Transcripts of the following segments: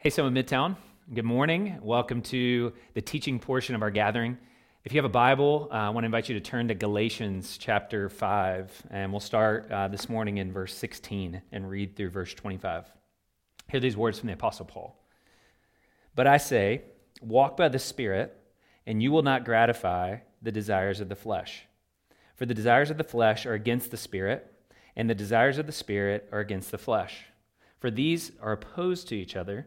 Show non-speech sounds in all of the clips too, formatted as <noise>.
Hey, Soma Midtown. Good morning. Welcome to the teaching portion of our gathering. If you have a Bible, uh, I want to invite you to turn to Galatians chapter 5, and we'll start uh, this morning in verse 16 and read through verse 25. Hear these words from the Apostle Paul. But I say, walk by the Spirit, and you will not gratify the desires of the flesh. For the desires of the flesh are against the Spirit, and the desires of the Spirit are against the flesh. For these are opposed to each other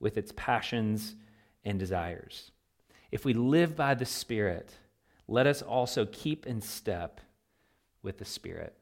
with its passions and desires. If we live by the Spirit, let us also keep in step with the Spirit.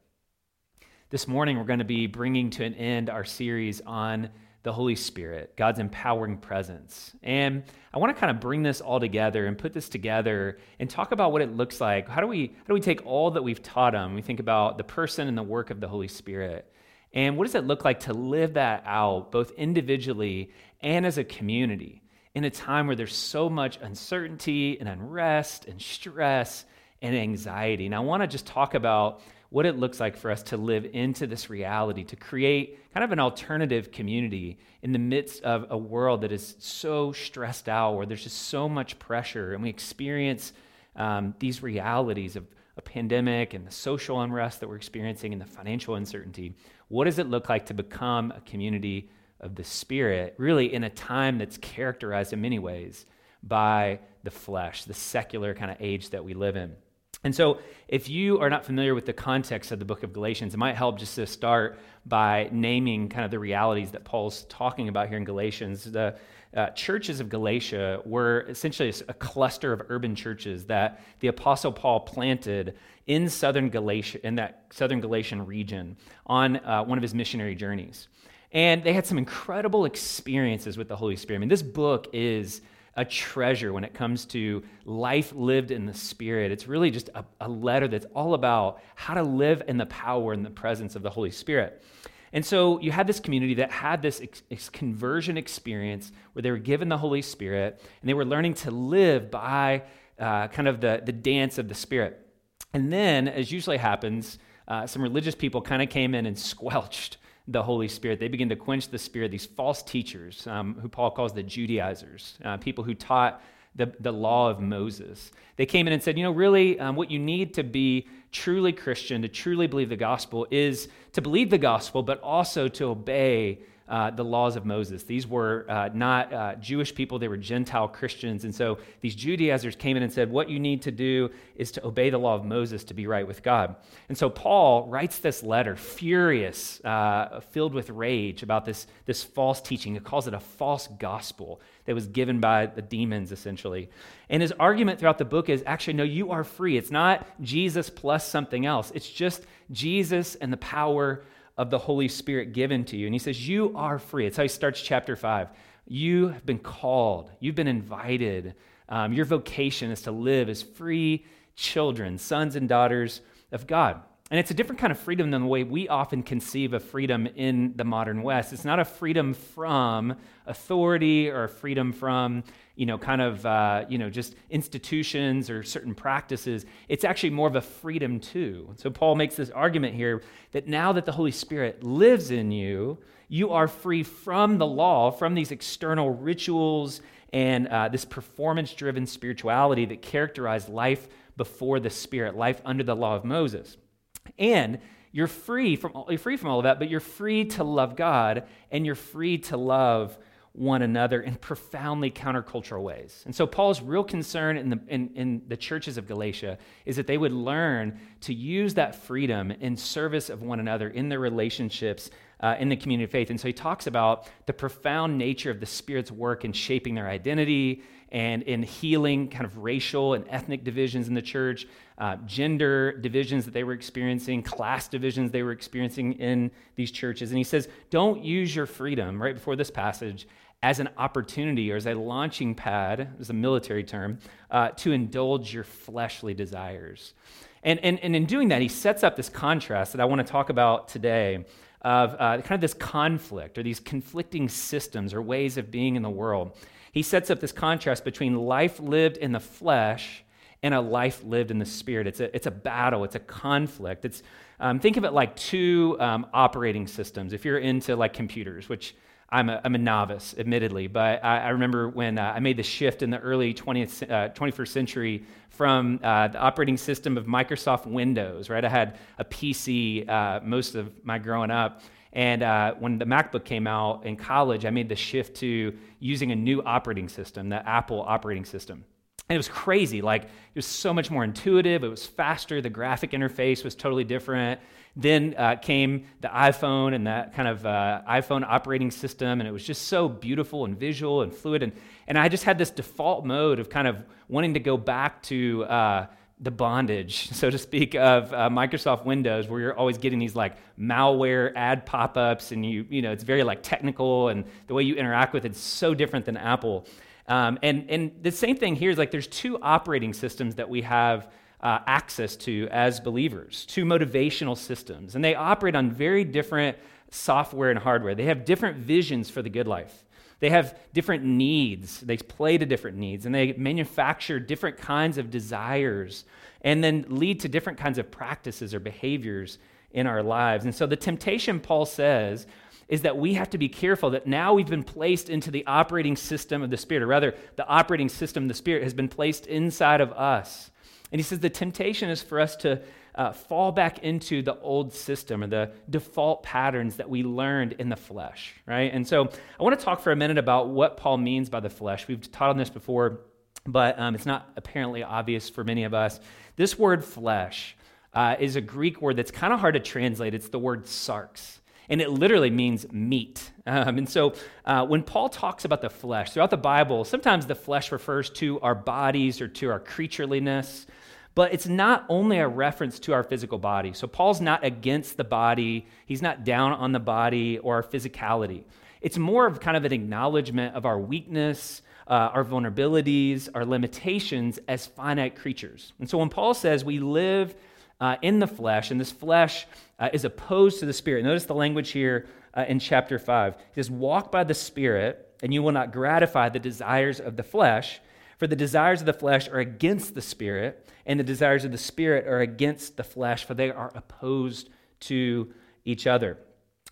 This morning, we're going to be bringing to an end our series on the Holy Spirit, God's empowering presence. And I want to kind of bring this all together and put this together and talk about what it looks like. How do we, how do we take all that we've taught them? We think about the person and the work of the Holy Spirit. And what does it look like to live that out, both individually and as a community, in a time where there's so much uncertainty and unrest and stress and anxiety? And I want to just talk about what it looks like for us to live into this reality, to create kind of an alternative community in the midst of a world that is so stressed out, where there's just so much pressure, and we experience um, these realities of a pandemic and the social unrest that we're experiencing and the financial uncertainty. What does it look like to become a community of the Spirit, really in a time that's characterized in many ways by the flesh, the secular kind of age that we live in? And so, if you are not familiar with the context of the book of Galatians, it might help just to start by naming kind of the realities that Paul's talking about here in Galatians. The uh, churches of Galatia were essentially a cluster of urban churches that the Apostle Paul planted in southern Galatia, in that southern Galatian region, on uh, one of his missionary journeys. And they had some incredible experiences with the Holy Spirit. I mean, this book is a treasure when it comes to life lived in the Spirit. It's really just a, a letter that's all about how to live in the power and the presence of the Holy Spirit. And so you had this community that had this ex- conversion experience where they were given the Holy Spirit and they were learning to live by uh, kind of the, the dance of the Spirit. And then, as usually happens, uh, some religious people kind of came in and squelched the Holy Spirit. They begin to quench the Spirit, these false teachers, um, who Paul calls the Judaizers, uh, people who taught the, the law of Moses. They came in and said, you know, really, um, what you need to be truly Christian, to truly believe the gospel, is to believe the gospel, but also to obey uh, the laws of Moses. These were uh, not uh, Jewish people, they were Gentile Christians. And so these Judaizers came in and said, What you need to do is to obey the law of Moses to be right with God. And so Paul writes this letter, furious, uh, filled with rage about this, this false teaching. He calls it a false gospel that was given by the demons, essentially. And his argument throughout the book is actually, no, you are free. It's not Jesus plus something else, it's just Jesus and the power of the Holy Spirit given to you. And he says, You are free. It's how he starts chapter 5. You have been called, you've been invited. Um, your vocation is to live as free children, sons and daughters of God. And it's a different kind of freedom than the way we often conceive of freedom in the modern West. It's not a freedom from authority or a freedom from you know, kind of, uh, you know, just institutions or certain practices. It's actually more of a freedom too. So Paul makes this argument here that now that the Holy Spirit lives in you, you are free from the law, from these external rituals and uh, this performance driven spirituality that characterized life before the Spirit, life under the law of Moses. And you're free from, you're free from all of that, but you're free to love God and you're free to love one another in profoundly countercultural ways. And so Paul's real concern in the, in, in the churches of Galatia is that they would learn to use that freedom in service of one another in their relationships uh, in the community of faith. And so he talks about the profound nature of the Spirit's work in shaping their identity and in healing kind of racial and ethnic divisions in the church, uh, gender divisions that they were experiencing, class divisions they were experiencing in these churches. And he says, don't use your freedom, right before this passage, as an opportunity or as a launching pad, as a military term, uh, to indulge your fleshly desires. And, and, and in doing that, he sets up this contrast that I want to talk about today of uh, kind of this conflict or these conflicting systems or ways of being in the world. He sets up this contrast between life lived in the flesh and a life lived in the spirit. It's a, it's a battle, it's a conflict. It's, um, think of it like two um, operating systems. If you're into like computers, which I'm a, I'm a novice, admittedly, but I, I remember when uh, I made the shift in the early 20th, uh, 21st century from uh, the operating system of Microsoft Windows, right? I had a PC uh, most of my growing up. And uh, when the MacBook came out in college, I made the shift to using a new operating system, the Apple operating system. And it was crazy. Like, it was so much more intuitive. It was faster. The graphic interface was totally different. Then uh, came the iPhone and that kind of uh, iPhone operating system. And it was just so beautiful and visual and fluid. And, and I just had this default mode of kind of wanting to go back to uh, the bondage, <laughs> so to speak, of uh, Microsoft Windows, where you're always getting these like malware ad pop ups. And you, you know, it's very like technical. And the way you interact with it's so different than Apple. Um, and, and the same thing here is like there's two operating systems that we have uh, access to as believers, two motivational systems. And they operate on very different software and hardware. They have different visions for the good life. They have different needs. They play to different needs. And they manufacture different kinds of desires and then lead to different kinds of practices or behaviors in our lives. And so the temptation, Paul says, is that we have to be careful that now we've been placed into the operating system of the Spirit, or rather, the operating system of the Spirit has been placed inside of us. And he says the temptation is for us to uh, fall back into the old system or the default patterns that we learned in the flesh, right? And so I want to talk for a minute about what Paul means by the flesh. We've taught on this before, but um, it's not apparently obvious for many of us. This word flesh uh, is a Greek word that's kind of hard to translate. It's the word sarx and it literally means meat. Um, and so uh, when Paul talks about the flesh throughout the Bible, sometimes the flesh refers to our bodies or to our creatureliness, but it's not only a reference to our physical body. So Paul's not against the body, he's not down on the body or our physicality. It's more of kind of an acknowledgement of our weakness. Uh, our vulnerabilities, our limitations as finite creatures. And so when Paul says we live uh, in the flesh, and this flesh uh, is opposed to the Spirit. Notice the language here uh, in chapter 5. He says, Walk by the Spirit, and you will not gratify the desires of the flesh, for the desires of the flesh are against the Spirit, and the desires of the Spirit are against the flesh, for they are opposed to each other.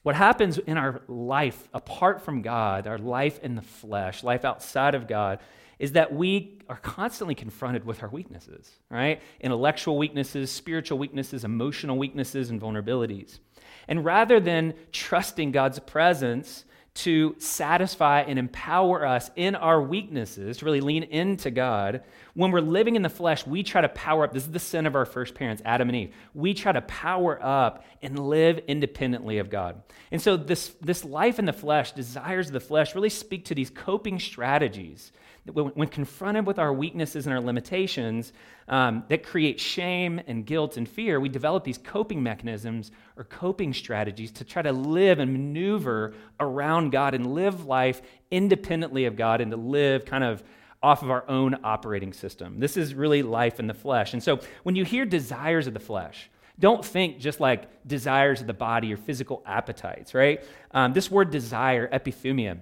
What happens in our life apart from God, our life in the flesh, life outside of God, is that we are constantly confronted with our weaknesses, right? Intellectual weaknesses, spiritual weaknesses, emotional weaknesses, and vulnerabilities. And rather than trusting God's presence to satisfy and empower us in our weaknesses, to really lean into God, when we're living in the flesh, we try to power up. This is the sin of our first parents, Adam and Eve. We try to power up and live independently of God. And so, this, this life in the flesh, desires of the flesh, really speak to these coping strategies when, confronted with our weaknesses and our limitations um, that create shame and guilt and fear, we develop these coping mechanisms or coping strategies to try to live and maneuver around God and live life independently of God and to live kind of off of our own operating system. This is really life in the flesh. And so when you hear desires of the flesh, don't think just like desires of the body or physical appetites, right? Um, this word desire, epithumia,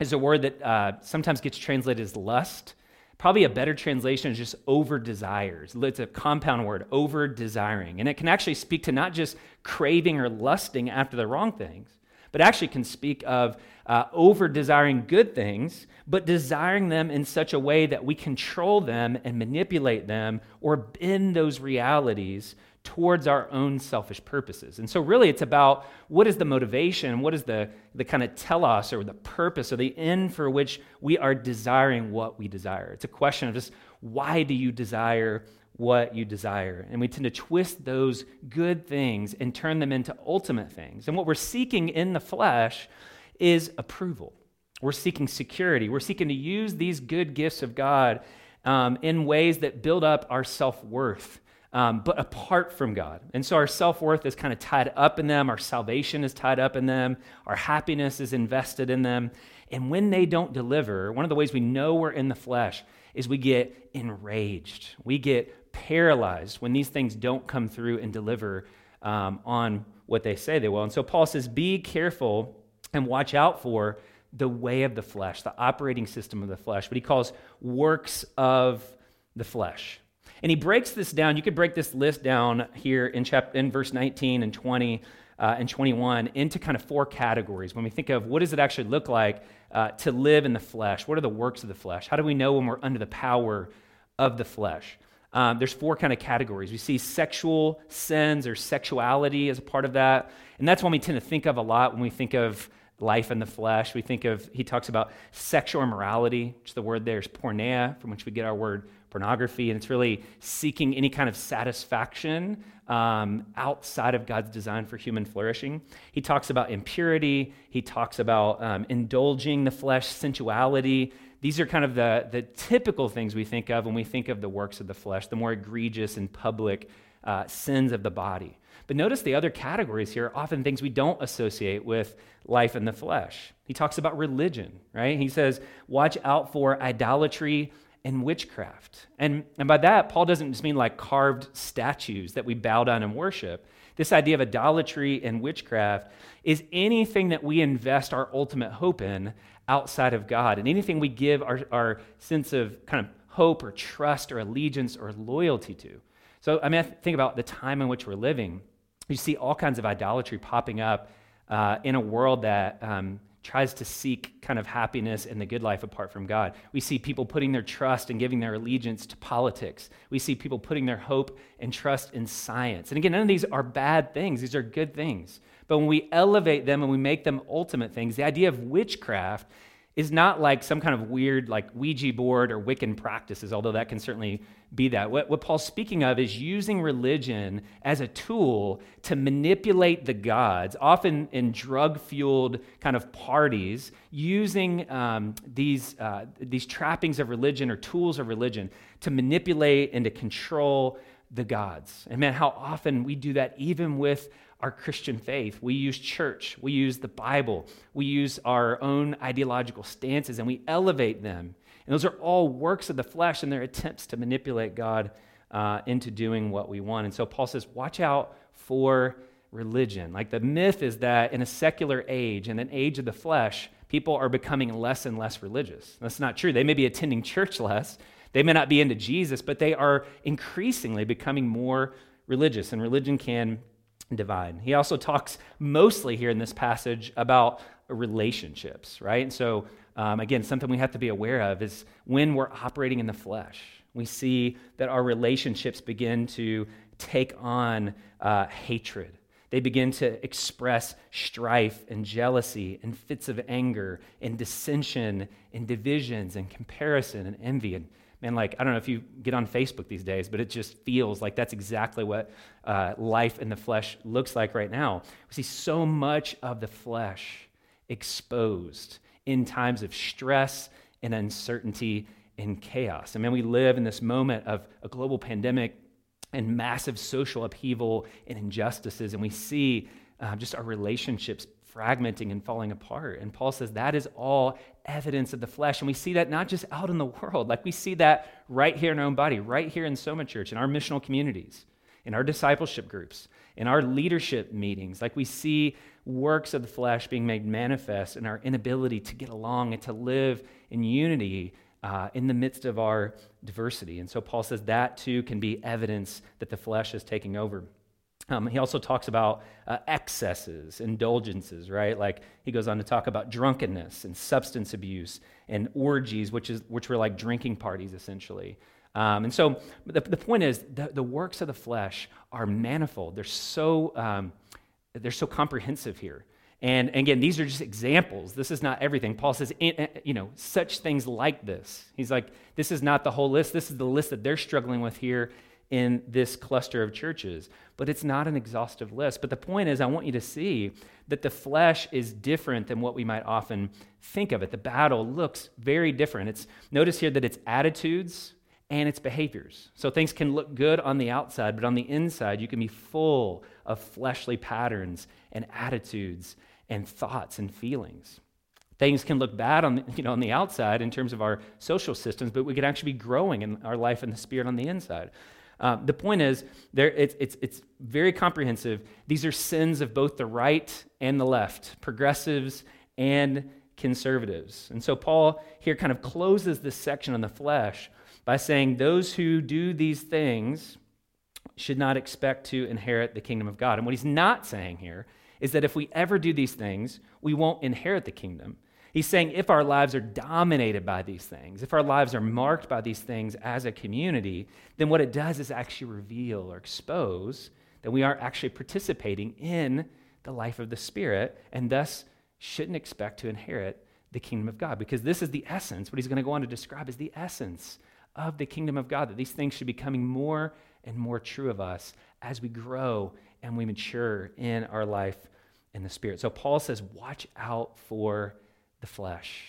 is a word that uh, sometimes gets translated as lust. Probably a better translation is just over desires. It's a compound word, over desiring. And it can actually speak to not just craving or lusting after the wrong things, but actually can speak of uh, over desiring good things, but desiring them in such a way that we control them and manipulate them or bend those realities towards our own selfish purposes. And so, really, it's about what is the motivation, what is the, the kind of telos or the purpose or the end for which we are desiring what we desire. It's a question of just why do you desire what you desire? And we tend to twist those good things and turn them into ultimate things. And what we're seeking in the flesh is approval. We're seeking security. We're seeking to use these good gifts of God um, in ways that build up our self worth um, but apart from God. And so our self worth is kind of tied up in them, our salvation is tied up in them, our happiness is invested in them. And when they don't deliver, one of the ways we know we're in the flesh is we get enraged. We get paralyzed when these things don't come through and deliver um, on what they say they will. And so Paul says, Be careful and watch out for the way of the flesh, the operating system of the flesh, what he calls works of the flesh. And he breaks this down. You could break this list down here in, chapter, in verse 19 and 20 uh, and 21 into kind of four categories. When we think of what does it actually look like uh, to live in the flesh? What are the works of the flesh? How do we know when we're under the power of the flesh? Um, there's four kind of categories. We see sexual sins or sexuality as a part of that. And that's one we tend to think of a lot when we think of life in the flesh. We think of, he talks about sexual immorality, which the word there is porneia, from which we get our word pornography, and it's really seeking any kind of satisfaction um, outside of God's design for human flourishing. He talks about impurity, he talks about um, indulging the flesh, sensuality. These are kind of the, the typical things we think of when we think of the works of the flesh, the more egregious and public uh, sins of the body. But notice the other categories here are often things we don't associate with life in the flesh. He talks about religion, right? He says, watch out for idolatry, and witchcraft. And, and by that, Paul doesn't just mean like carved statues that we bow down and worship. This idea of idolatry and witchcraft is anything that we invest our ultimate hope in outside of God, and anything we give our, our sense of kind of hope or trust or allegiance or loyalty to. So, I mean, I think about the time in which we're living. You see all kinds of idolatry popping up uh, in a world that um, tries to seek kind of happiness and the good life apart from God. We see people putting their trust and giving their allegiance to politics. We see people putting their hope and trust in science. And again, none of these are bad things, these are good things. But when we elevate them and we make them ultimate things, the idea of witchcraft is not like some kind of weird, like Ouija board or Wiccan practices, although that can certainly be that. What, what Paul's speaking of is using religion as a tool to manipulate the gods, often in drug fueled kind of parties, using um, these, uh, these trappings of religion or tools of religion to manipulate and to control the gods. And man, how often we do that even with our Christian faith. We use church, we use the Bible, we use our own ideological stances, and we elevate them. And those are all works of the flesh and their attempts to manipulate God uh, into doing what we want. And so Paul says, watch out for religion. Like the myth is that in a secular age, in an age of the flesh, people are becoming less and less religious. That's not true. They may be attending church less, they may not be into Jesus, but they are increasingly becoming more religious, and religion can divide. He also talks mostly here in this passage about relationships, right? And so, um, again, something we have to be aware of is when we're operating in the flesh, we see that our relationships begin to take on uh, hatred. They begin to express strife and jealousy and fits of anger and dissension and divisions and comparison and envy. And man, like, I don't know if you get on Facebook these days, but it just feels like that's exactly what uh, life in the flesh looks like right now. We see so much of the flesh exposed in times of stress and uncertainty and chaos. I mean, we live in this moment of a global pandemic and massive social upheaval and injustices, and we see uh, just our relationships fragmenting and falling apart. And Paul says that is all evidence of the flesh. And we see that not just out in the world, like we see that right here in our own body, right here in Soma Church, in our missional communities, in our discipleship groups, in our leadership meetings. Like we see works of the flesh being made manifest in our inability to get along and to live in unity uh, in the midst of our diversity. And so Paul says that too can be evidence that the flesh is taking over. Um, he also talks about uh, excesses, indulgences, right? Like he goes on to talk about drunkenness and substance abuse and orgies, which, is, which were like drinking parties essentially. Um, and so the, the point is, the, the works of the flesh are manifold. They're so, um, they're so comprehensive here. And again, these are just examples. This is not everything. Paul says, you know, such things like this. He's like, this is not the whole list. This is the list that they're struggling with here in this cluster of churches. But it's not an exhaustive list. But the point is, I want you to see that the flesh is different than what we might often think of it. The battle looks very different. It's notice here that it's attitudes and its behaviors. So things can look good on the outside, but on the inside, you can be full of fleshly patterns and attitudes and thoughts and feelings. Things can look bad on you know, on the outside in terms of our social systems, but we could actually be growing in our life in the spirit on the inside. Uh, the point is, there, it's, it's, it's very comprehensive. These are sins of both the right and the left, progressives and conservatives. And so Paul here kind of closes this section on the flesh by saying those who do these things should not expect to inherit the kingdom of God. And what he's not saying here is that if we ever do these things, we won't inherit the kingdom. He's saying if our lives are dominated by these things, if our lives are marked by these things as a community, then what it does is actually reveal or expose that we aren't actually participating in the life of the Spirit and thus shouldn't expect to inherit the kingdom of God. Because this is the essence, what he's going to go on to describe is the essence of the kingdom of God, that these things should be becoming more and more true of us as we grow and we mature in our life in the Spirit. So Paul says, watch out for the flesh,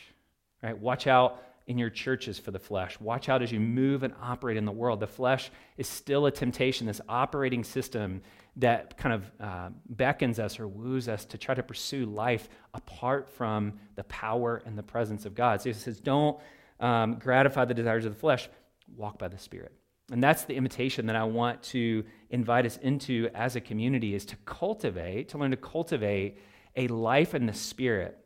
right? Watch out in your churches for the flesh. Watch out as you move and operate in the world. The flesh is still a temptation, this operating system that kind of uh, beckons us or woos us to try to pursue life apart from the power and the presence of God. So he says, don't um, gratify the desires of the flesh, walk by the Spirit. And that's the invitation that I want to invite us into as a community is to cultivate, to learn to cultivate a life in the Spirit.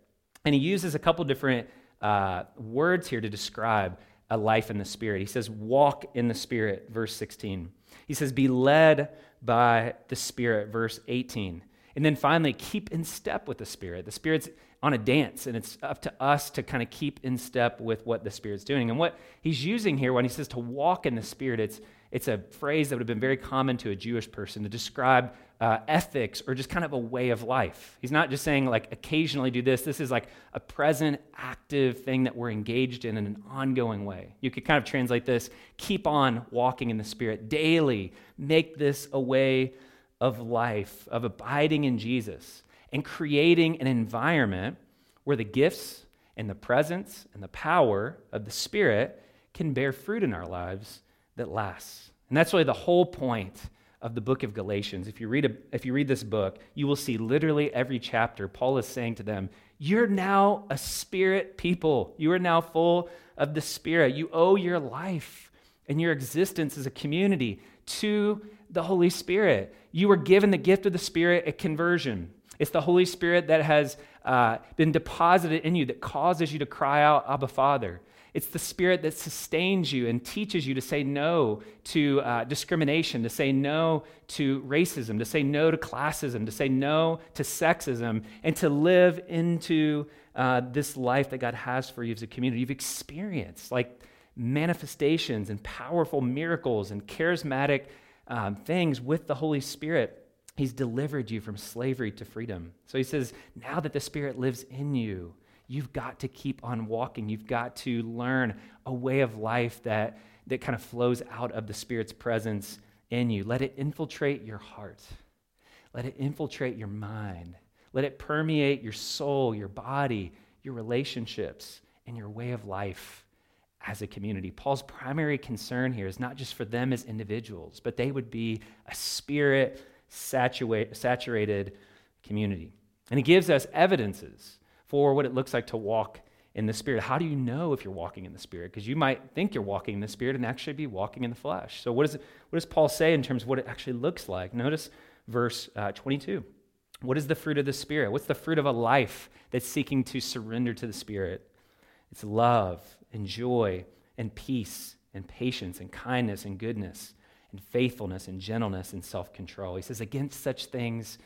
And he uses a couple different uh, words here to describe a life in the Spirit. He says, walk in the Spirit, verse 16. He says, be led by the Spirit, verse 18. And then finally, keep in step with the Spirit. The Spirit's on a dance, and it's up to us to kind of keep in step with what the Spirit's doing. And what he's using here when he says to walk in the Spirit, it's, it's a phrase that would have been very common to a Jewish person to describe uh, ethics or just kind of a way of life. He's not just saying, like, occasionally do this. This is like a present, active thing that we're engaged in in an ongoing way. You could kind of translate this keep on walking in the Spirit daily, make this a way of life, of abiding in Jesus and creating an environment where the gifts and the presence and the power of the Spirit can bear fruit in our lives that lasts. And that's really the whole point of the book of Galatians. If you read, a, if you read this book, you will see literally every chapter, Paul is saying to them, You're now a spirit people. You are now full of the Spirit. You owe your life and your existence as a community to the Holy Spirit. You were given the gift of the Spirit at conversion. It's the Holy Spirit that has uh, been deposited in you that causes you to cry out, Abba, Father. It's the Spirit that sustains you and teaches you to say no to uh, discrimination, to say no to racism, to say no to classism, to say no to sexism, and to live into uh, this life that God has for you as a community. You've experienced like manifestations and powerful miracles and charismatic um, things with the Holy Spirit. He's delivered you from slavery to freedom. So he says, now that the Spirit lives in you, you've got to keep on walking. You've got to learn a way of life that, that kind of flows out of the Spirit's presence in you. Let it infiltrate your heart, let it infiltrate your mind, let it permeate your soul, your body, your relationships, and your way of life as a community. Paul's primary concern here is not just for them as individuals, but they would be a spirit saturated community. And he gives us evidences for what it looks like to walk in the Spirit. How do you know if you're walking in the Spirit? Because you might think you're walking in the Spirit and actually be walking in the flesh. So, what, is it, what does Paul say in terms of what it actually looks like? Notice verse uh, 22. What is the fruit of the Spirit? What's the fruit of a life that's seeking to surrender to the Spirit? It's love and joy and peace and patience and kindness and goodness and faithfulness and gentleness and self control. He says, Against such things,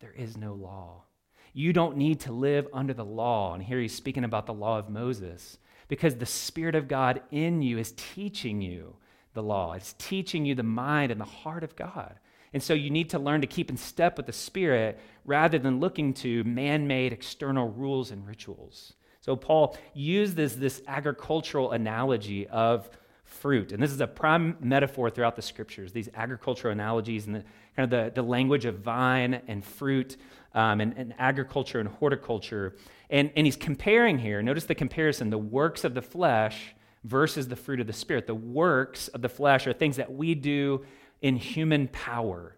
there is no law. You don't need to live under the law. And here he's speaking about the law of Moses because the Spirit of God in you is teaching you the law. It's teaching you the mind and the heart of God. And so you need to learn to keep in step with the Spirit rather than looking to man made external rules and rituals. So Paul used this, this agricultural analogy of fruit. And this is a prime metaphor throughout the scriptures, these agricultural analogies and the, kind of the, the language of vine and fruit um, and, and agriculture and horticulture. And, and he's comparing here, notice the comparison, the works of the flesh versus the fruit of the Spirit. The works of the flesh are things that we do in human power.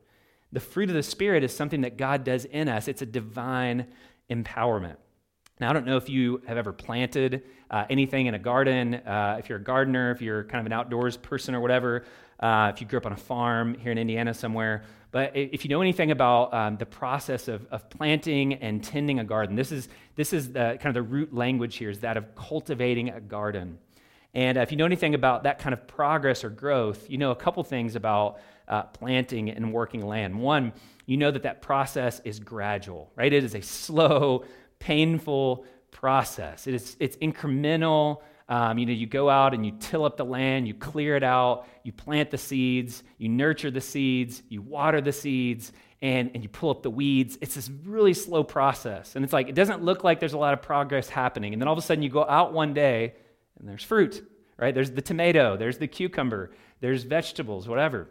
The fruit of the Spirit is something that God does in us, it's a divine empowerment. Now, I don't know if you have ever planted uh, anything in a garden, uh, if you're a gardener, if you're kind of an outdoors person or whatever, uh, if you grew up on a farm here in Indiana somewhere. But if you know anything about um, the process of, of planting and tending a garden, this is, this is the, kind of the root language here is that of cultivating a garden. And if you know anything about that kind of progress or growth, you know a couple things about uh, planting and working land. One, you know that that process is gradual, right? It is a <laughs> slow, painful process. It is, it's incremental. Um, you know, you go out and you till up the land, you clear it out, you plant the seeds, you nurture the seeds, you water the seeds, and, and you pull up the weeds. It's this really slow process. And it's like, it doesn't look like there's a lot of progress happening. And then all of a sudden you go out one day and there's fruit, right? There's the tomato, there's the cucumber, there's vegetables, whatever.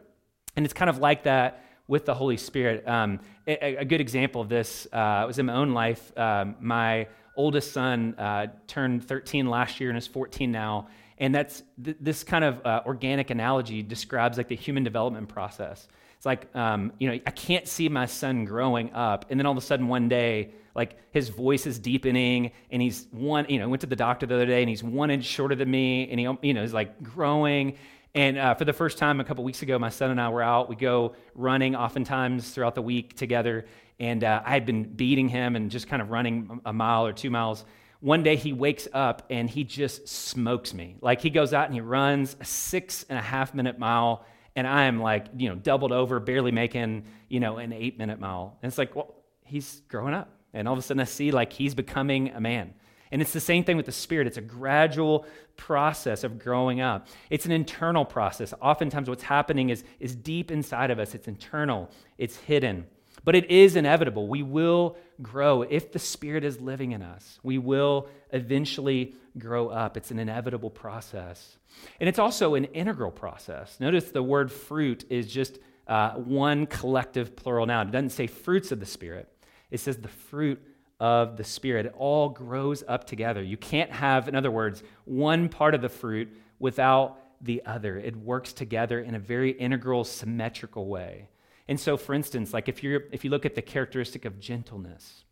And it's kind of like that with the Holy Spirit. Um, a, a, good example of this uh, was in my own life. Um, my oldest son uh, turned 13 last year and is 14 now. And that's th- this kind of uh, organic analogy describes like the human development process. It's like, um, you know, I can't see my son growing up. And then all of a sudden one day, like his voice is deepening and he's one, you know, went to the doctor the other day and he's one inch shorter than me and he, you know, is like growing and uh, for the first time a couple weeks ago, my son and I were out. We go running oftentimes throughout the week together. And uh, I had been beating him and just kind of running a mile or two miles. One day he wakes up and he just smokes me. Like he goes out and he runs a six and a half minute mile. And I am like, you know, doubled over, barely making, you know, an eight minute mile. And it's like, well, he's growing up. And all of a sudden I see like he's becoming a man. And it's the same thing with the Spirit. It's a gradual process of growing up. It's an internal process. Oftentimes, what's happening is, is deep inside of us, it's internal, it's hidden. But it is inevitable. We will grow. If the Spirit is living in us, we will eventually grow up. It's an inevitable process. And it's also an integral process. Notice the word fruit is just uh, one collective plural noun. It doesn't say fruits of the Spirit, it says the fruit of the Spirit. It all grows up together. You can't have, in other words, one part of the fruit without the other. It works together in a very integral, symmetrical way. And so, for instance, like if, you're, if you look at the characteristic of gentleness,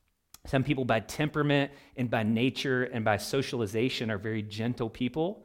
some people by temperament and by nature and by socialization are very gentle people.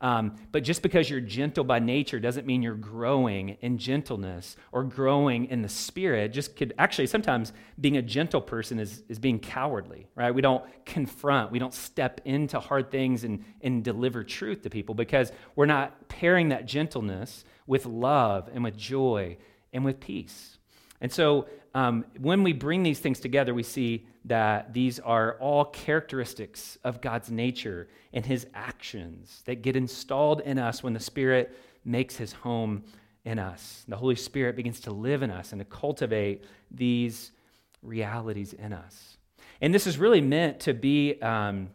Um, but just because you're gentle by nature doesn't mean you're growing in gentleness or growing in the spirit. Just could actually sometimes being a gentle person is, is being cowardly, right? We don't confront, we don't step into hard things and, and deliver truth to people because we're not pairing that gentleness with love and with joy and with peace. And so um, when we bring these things together, we see that these are all characteristics of God's nature and his actions that get installed in us when the Spirit makes his home in us. The Holy Spirit begins to live in us and to cultivate these realities in us. And this is really meant to be um,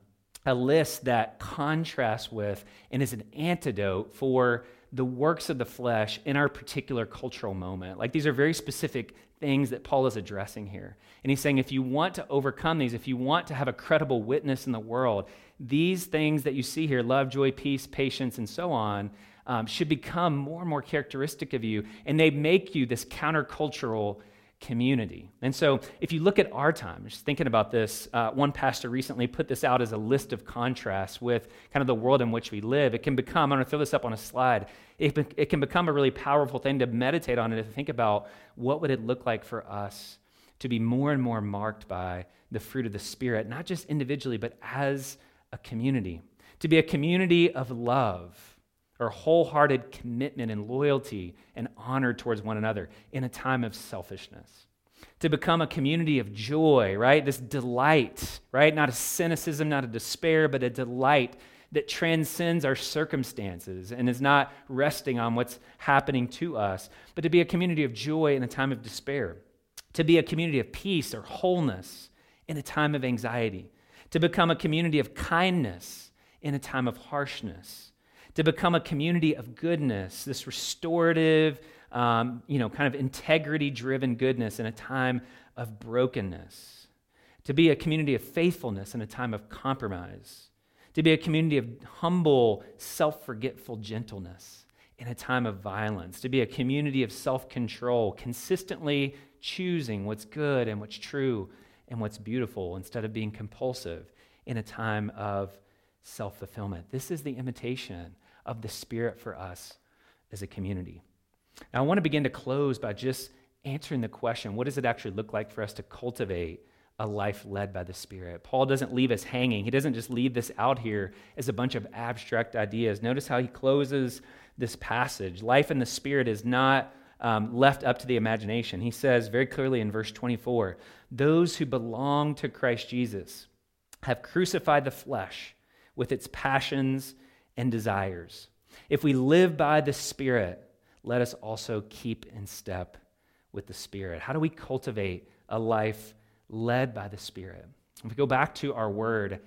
a list that contrasts with and is an antidote for the works of the flesh in our particular cultural moment. Like these are very specific things that Paul is addressing here. And he's saying if you want to overcome these, if you want to have a credible witness in the world, these things that you see here love, joy, peace, patience, and so on um, should become more and more characteristic of you. And they make you this countercultural community. And so, if you look at our time, just thinking about this, uh, one pastor recently put this out as a list of contrasts with kind of the world in which we live. It can become, I'm going to throw this up on a slide, it, be, it can become a really powerful thing to meditate on and to think about what would it look like for us to be more and more marked by the fruit of the Spirit, not just individually, but as a community. To be a community of love or wholehearted commitment and loyalty and honor towards one another in a time of selfishness. To become a community of joy, right? This delight, right? Not a cynicism, not a despair, but a delight that transcends our circumstances and is not resting on what's happening to us, but to be a community of joy in a time of despair, to be a community of peace or wholeness in a time of anxiety, to become a community of kindness in a time of harshness, to become a community of goodness, this restorative, um, you know, kind of integrity driven goodness in a time of brokenness, to be a community of faithfulness in a time of compromise, to be a community of humble, self forgetful gentleness in a time of violence, to be a community of self control, consistently choosing what's good and what's true and what's beautiful instead of being compulsive in a time of self fulfillment. This is the imitation of the Spirit for us as a community. Now, I want to begin to close by just answering the question what does it actually look like for us to cultivate a life led by the Spirit? Paul doesn't leave us hanging. He doesn't just leave this out here as a bunch of abstract ideas. Notice how he closes this passage. Life in the Spirit is not um, left up to the imagination. He says very clearly in verse 24 those who belong to Christ Jesus have crucified the flesh with its passions and desires. If we live by the Spirit, let us also keep in step with the Spirit. How do we cultivate a life led by the Spirit? If we go back to our word,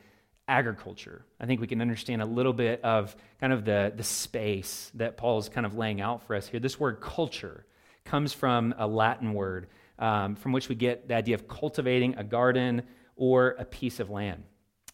agriculture, I think we can understand a little bit of kind of the, the space that Paul is kind of laying out for us here. This word culture comes from a Latin word um, from which we get the idea of cultivating a garden or a piece of land.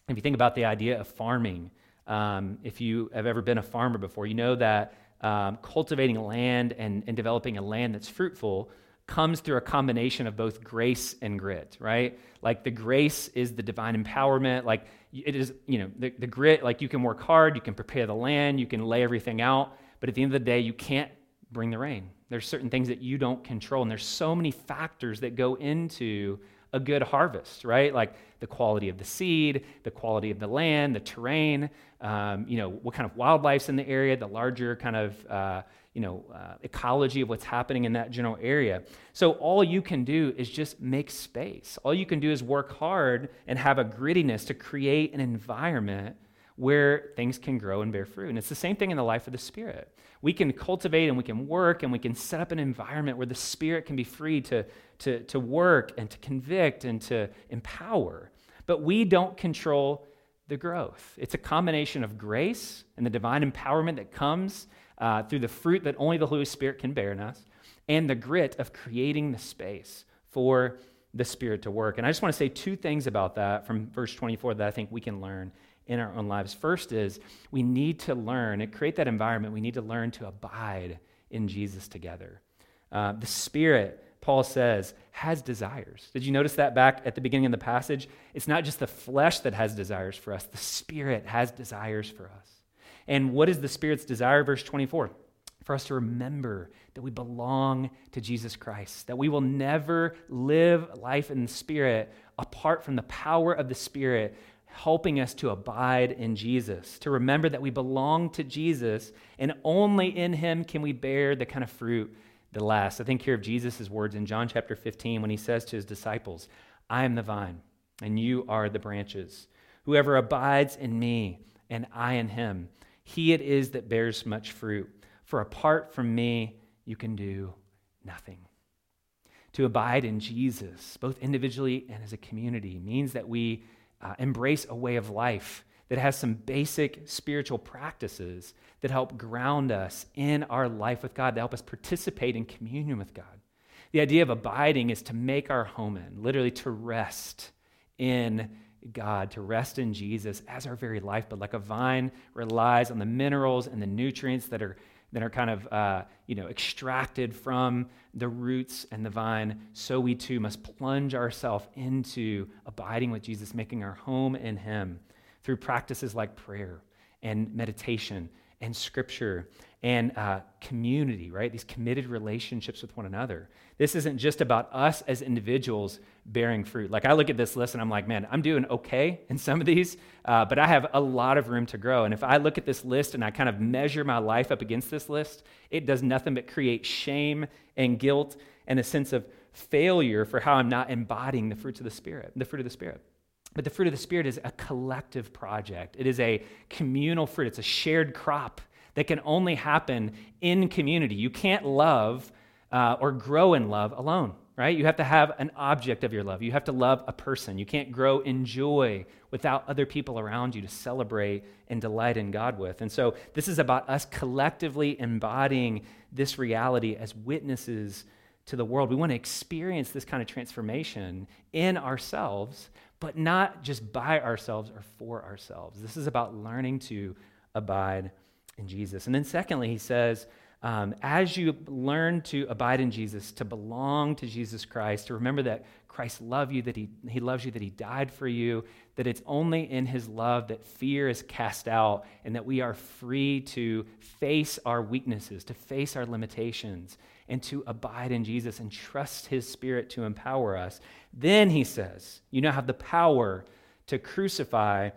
If you think about the idea of farming, um, if you have ever been a farmer before, you know that um, cultivating land and, and developing a land that's fruitful comes through a combination of both grace and grit, right? Like the grace is the divine empowerment. Like it is, you know, the, the grit, like you can work hard, you can prepare the land, you can lay everything out, but at the end of the day, you can't bring the rain. There's certain things that you don't control, and there's so many factors that go into a good harvest, right? Like the quality of the seed, the quality of the land, the terrain, um, you know, what kind of wildlife's in the area, the larger kind of, uh, you know, uh, ecology of what's happening in that general area. So all you can do is just make space. All you can do is work hard and have a grittiness to create an environment where things can grow and bear fruit. And it's the same thing in the life of the Spirit. We can cultivate and we can work and we can set up an environment where the Spirit can be free to, to, to work and to convict and to empower. But we don't control the growth. It's a combination of grace and the divine empowerment that comes uh, through the fruit that only the Holy Spirit can bear in us, and the grit of creating the space for the Spirit to work. And I just want to say two things about that from verse 24 that I think we can learn in our own lives. First is we need to learn and create that environment. We need to learn to abide in Jesus together. Uh, the Spirit, Paul says, has desires. Did you notice that back at the beginning of the passage? It's not just the flesh that has desires for us, the Spirit has desires for us. And what is the Spirit's desire? Verse 24 for us to remember that we belong to Jesus Christ, that we will never live life in the Spirit apart from the power of the Spirit helping us to abide in Jesus, to remember that we belong to Jesus, and only in Him can we bear the kind of fruit that lasts. I think here of Jesus' words in John chapter 15 when He says to His disciples, I am the vine, and you are the branches. Whoever abides in me, and I in him, he it is that bears much fruit. For apart from me, you can do nothing. To abide in Jesus, both individually and as a community, means that we uh, embrace a way of life that has some basic spiritual practices that help ground us in our life with God, that help us participate in communion with God. The idea of abiding is to make our home in, literally to rest in God, to rest in Jesus as our very life, but like a vine relies on the minerals and the nutrients that are that are kind of uh, you know extracted from the roots and the vine so we too must plunge ourselves into abiding with jesus making our home in him through practices like prayer and meditation and scripture and uh, community, right? These committed relationships with one another. This isn't just about us as individuals bearing fruit. Like, I look at this list and I'm like, man, I'm doing okay in some of these, uh, but I have a lot of room to grow. And if I look at this list and I kind of measure my life up against this list, it does nothing but create shame and guilt and a sense of failure for how I'm not embodying the fruits of the Spirit, the fruit of the Spirit. But the fruit of the Spirit is a collective project, it is a communal fruit, it's a shared crop that can only happen in community. You can't love uh, or grow in love alone, right? You have to have an object of your love. You have to love a person. You can't grow in joy without other people around you to celebrate and delight in God with. And so this is about us collectively embodying this reality as witnesses to the world. We want to experience this kind of transformation in ourselves, but not just by ourselves or for ourselves. This is about learning to abide in Jesus. And then, secondly, he says, um, as you learn to abide in Jesus, to belong to Jesus Christ, to remember that Christ loved you, that he, he loves you, that he died for you, that it's only in his love that fear is cast out, and that we are free to face our weaknesses, to face our limitations, and to abide in Jesus and trust his spirit to empower us. Then he says, you now have the power to crucify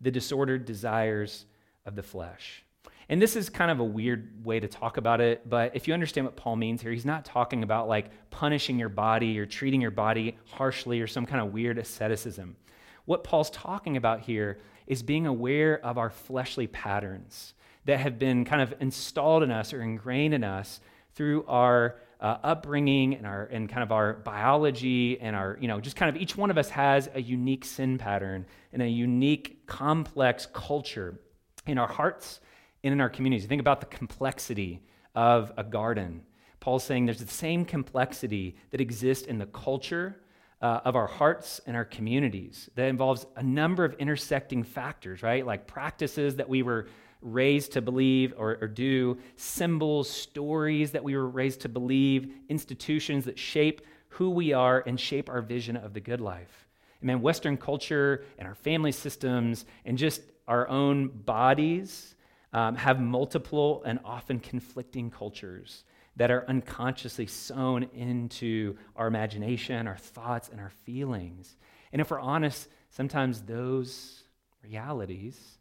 the disordered desires of the flesh. And this is kind of a weird way to talk about it, but if you understand what Paul means here, he's not talking about like punishing your body or treating your body harshly or some kind of weird asceticism. What Paul's talking about here is being aware of our fleshly patterns that have been kind of installed in us or ingrained in us through our uh, upbringing and our and kind of our biology and our you know just kind of each one of us has a unique sin pattern and a unique complex culture in our hearts in our communities. Think about the complexity of a garden. Paul's saying there's the same complexity that exists in the culture uh, of our hearts and our communities that involves a number of intersecting factors, right? Like practices that we were raised to believe or, or, do, symbols, stories that we were raised to believe, institutions that shape who we are and shape our vision of the good life. And man, Western culture and our family systems and just our own bodies um, have multiple and often conflicting cultures that are unconsciously sewn into our imagination, our thoughts, and our feelings. And if we're honest, sometimes those realities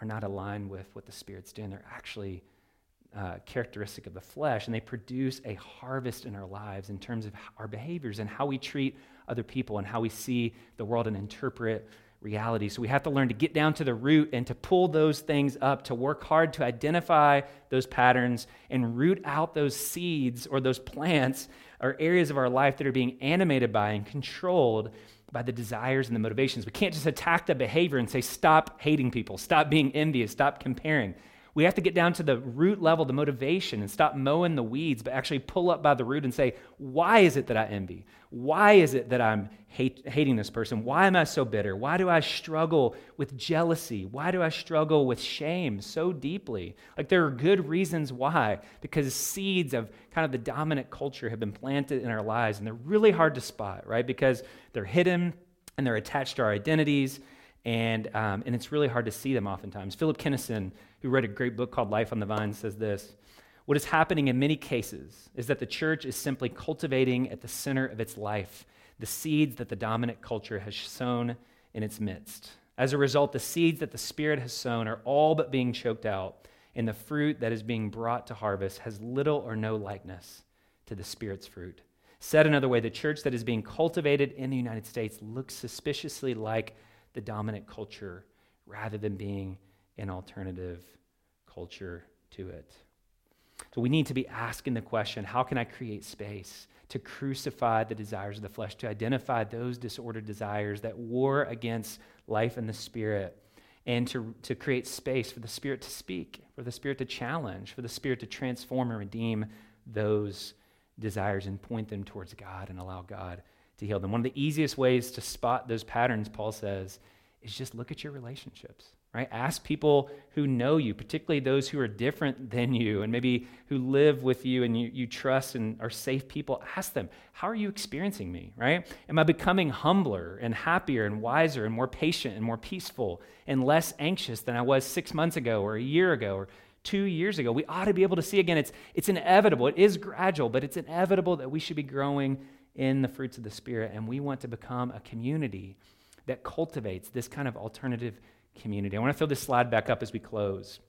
are not aligned with what the Spirit's doing. They're actually uh, characteristic of the flesh, and they produce a harvest in our lives in terms of our behaviors and how we treat other people and how we see the world and interpret reality. So we have to learn to get down to the root and to pull those things up, to work hard to identify those patterns and root out those seeds or those plants or areas of our life that are being animated by and controlled by the desires and the motivations. We can't just attack the behavior and say, stop hating people, stop being envious, stop comparing. We have to get down to the root level, the motivation, and stop mowing the weeds, but actually pull up by the root and say, why is it that I envy? Why is it that I'm hate, hating this person? Why am I so bitter? Why do I struggle with jealousy? Why do I struggle with shame so deeply? Like there are good reasons why, because seeds of kind of the dominant culture have been planted in our lives, and they're really hard to spot, right? Because they're hidden and they're attached to our identities and, um, and it's really hard to see them oftentimes. Philip Kenneson, who wrote a great book called Life on the Vine, says this What is happening in many cases is that the church is simply cultivating at the center of its life the seeds that the dominant culture has sown in its midst. As a result, the seeds that the Spirit has sown are all but being choked out, and the fruit that is being brought to harvest has little or no likeness to the Spirit's fruit. Said another way, the church that is being cultivated in the United States looks suspiciously like the dominant culture rather than being an alternative culture to it. So we need to be asking the question how can I create space to crucify the desires of the flesh, to identify those disordered desires that war against life and the spirit, and to, to create space for the spirit to speak, for the spirit to challenge, for the spirit to transform and redeem those desires and point them towards God and allow God to heal them. One of the easiest ways to spot those patterns, Paul says, is just look at your relationships, right? Ask people who know you, particularly those who are different than you and maybe who live with you and you, you trust and are safe people. Ask them, how are you experiencing me, right? Am I becoming humbler and happier and wiser and more patient and more peaceful and less anxious than I was six months ago or a year ago or two years ago? We ought to be able to see again, it's, it's inevitable. It is gradual, but it's inevitable that we should be growing in the fruits of the Spirit, and we want to become a community that cultivates this kind of alternative community. I want to throw this slide back up as we close,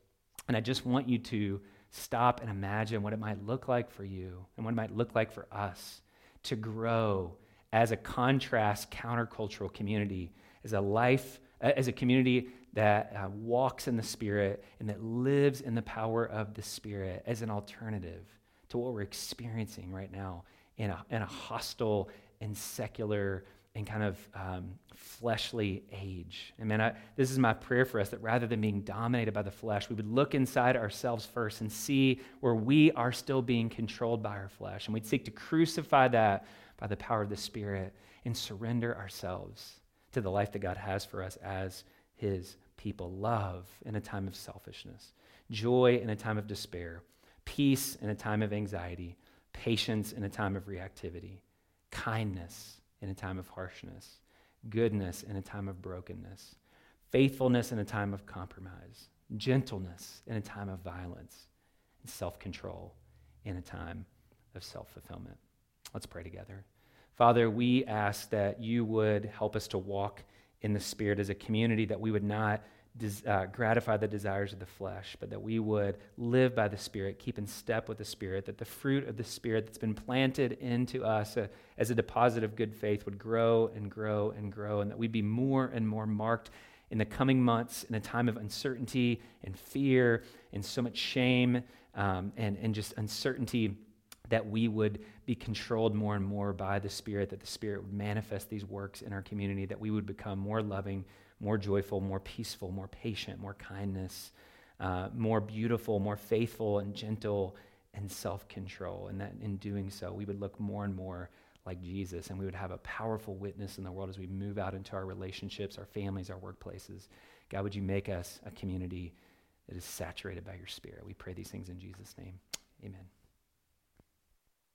and I just want you to stop and imagine what it might look like for you and what it might look like for us to grow as a contrast countercultural community as a life, as a community that uh, walks in the Spirit and that lives in the power of the Spirit as an alternative to what we're experiencing right now in a, in a hostile and secular and kind of um, fleshly age. And man, I, this is my prayer for us that rather than being dominated by the flesh, we would look inside ourselves first and see where we are still being controlled by our flesh. And we'd seek to crucify that by the power of the Spirit and surrender ourselves to the life that God has for us as His people. Love in a time of selfishness, joy in a time of despair, peace in a time of anxiety, patience in a time of reactivity, kindness in a time of harshness, goodness in a time of brokenness, faithfulness in a time of compromise, gentleness in a time of violence, and self control in a time of self fulfillment. Let's pray together. Father, we ask that you would help us to walk in the Spirit as a community, that we would not des- uh, gratify the desires of the flesh, but that we would live by the Spirit, keep in step with the Spirit, that the fruit of the Spirit that's been planted into us uh, as a deposit of good faith would grow and grow and grow, and that we'd be more and more marked in the coming months in a time of uncertainty and fear and so much shame um, and, and just uncertainty that we would be controlled more and more by the Spirit, that the Spirit would manifest these works in our community, that we would become more loving, more joyful, more peaceful, more patient, more kindness, uh, more beautiful, more faithful and gentle and self control. And that in doing so, we would look more and more like Jesus and we would have a powerful witness in the world as we move out into our relationships, our families, our workplaces. God, would you make us a community that is saturated by your Spirit? We pray these things in Jesus' name. Amen.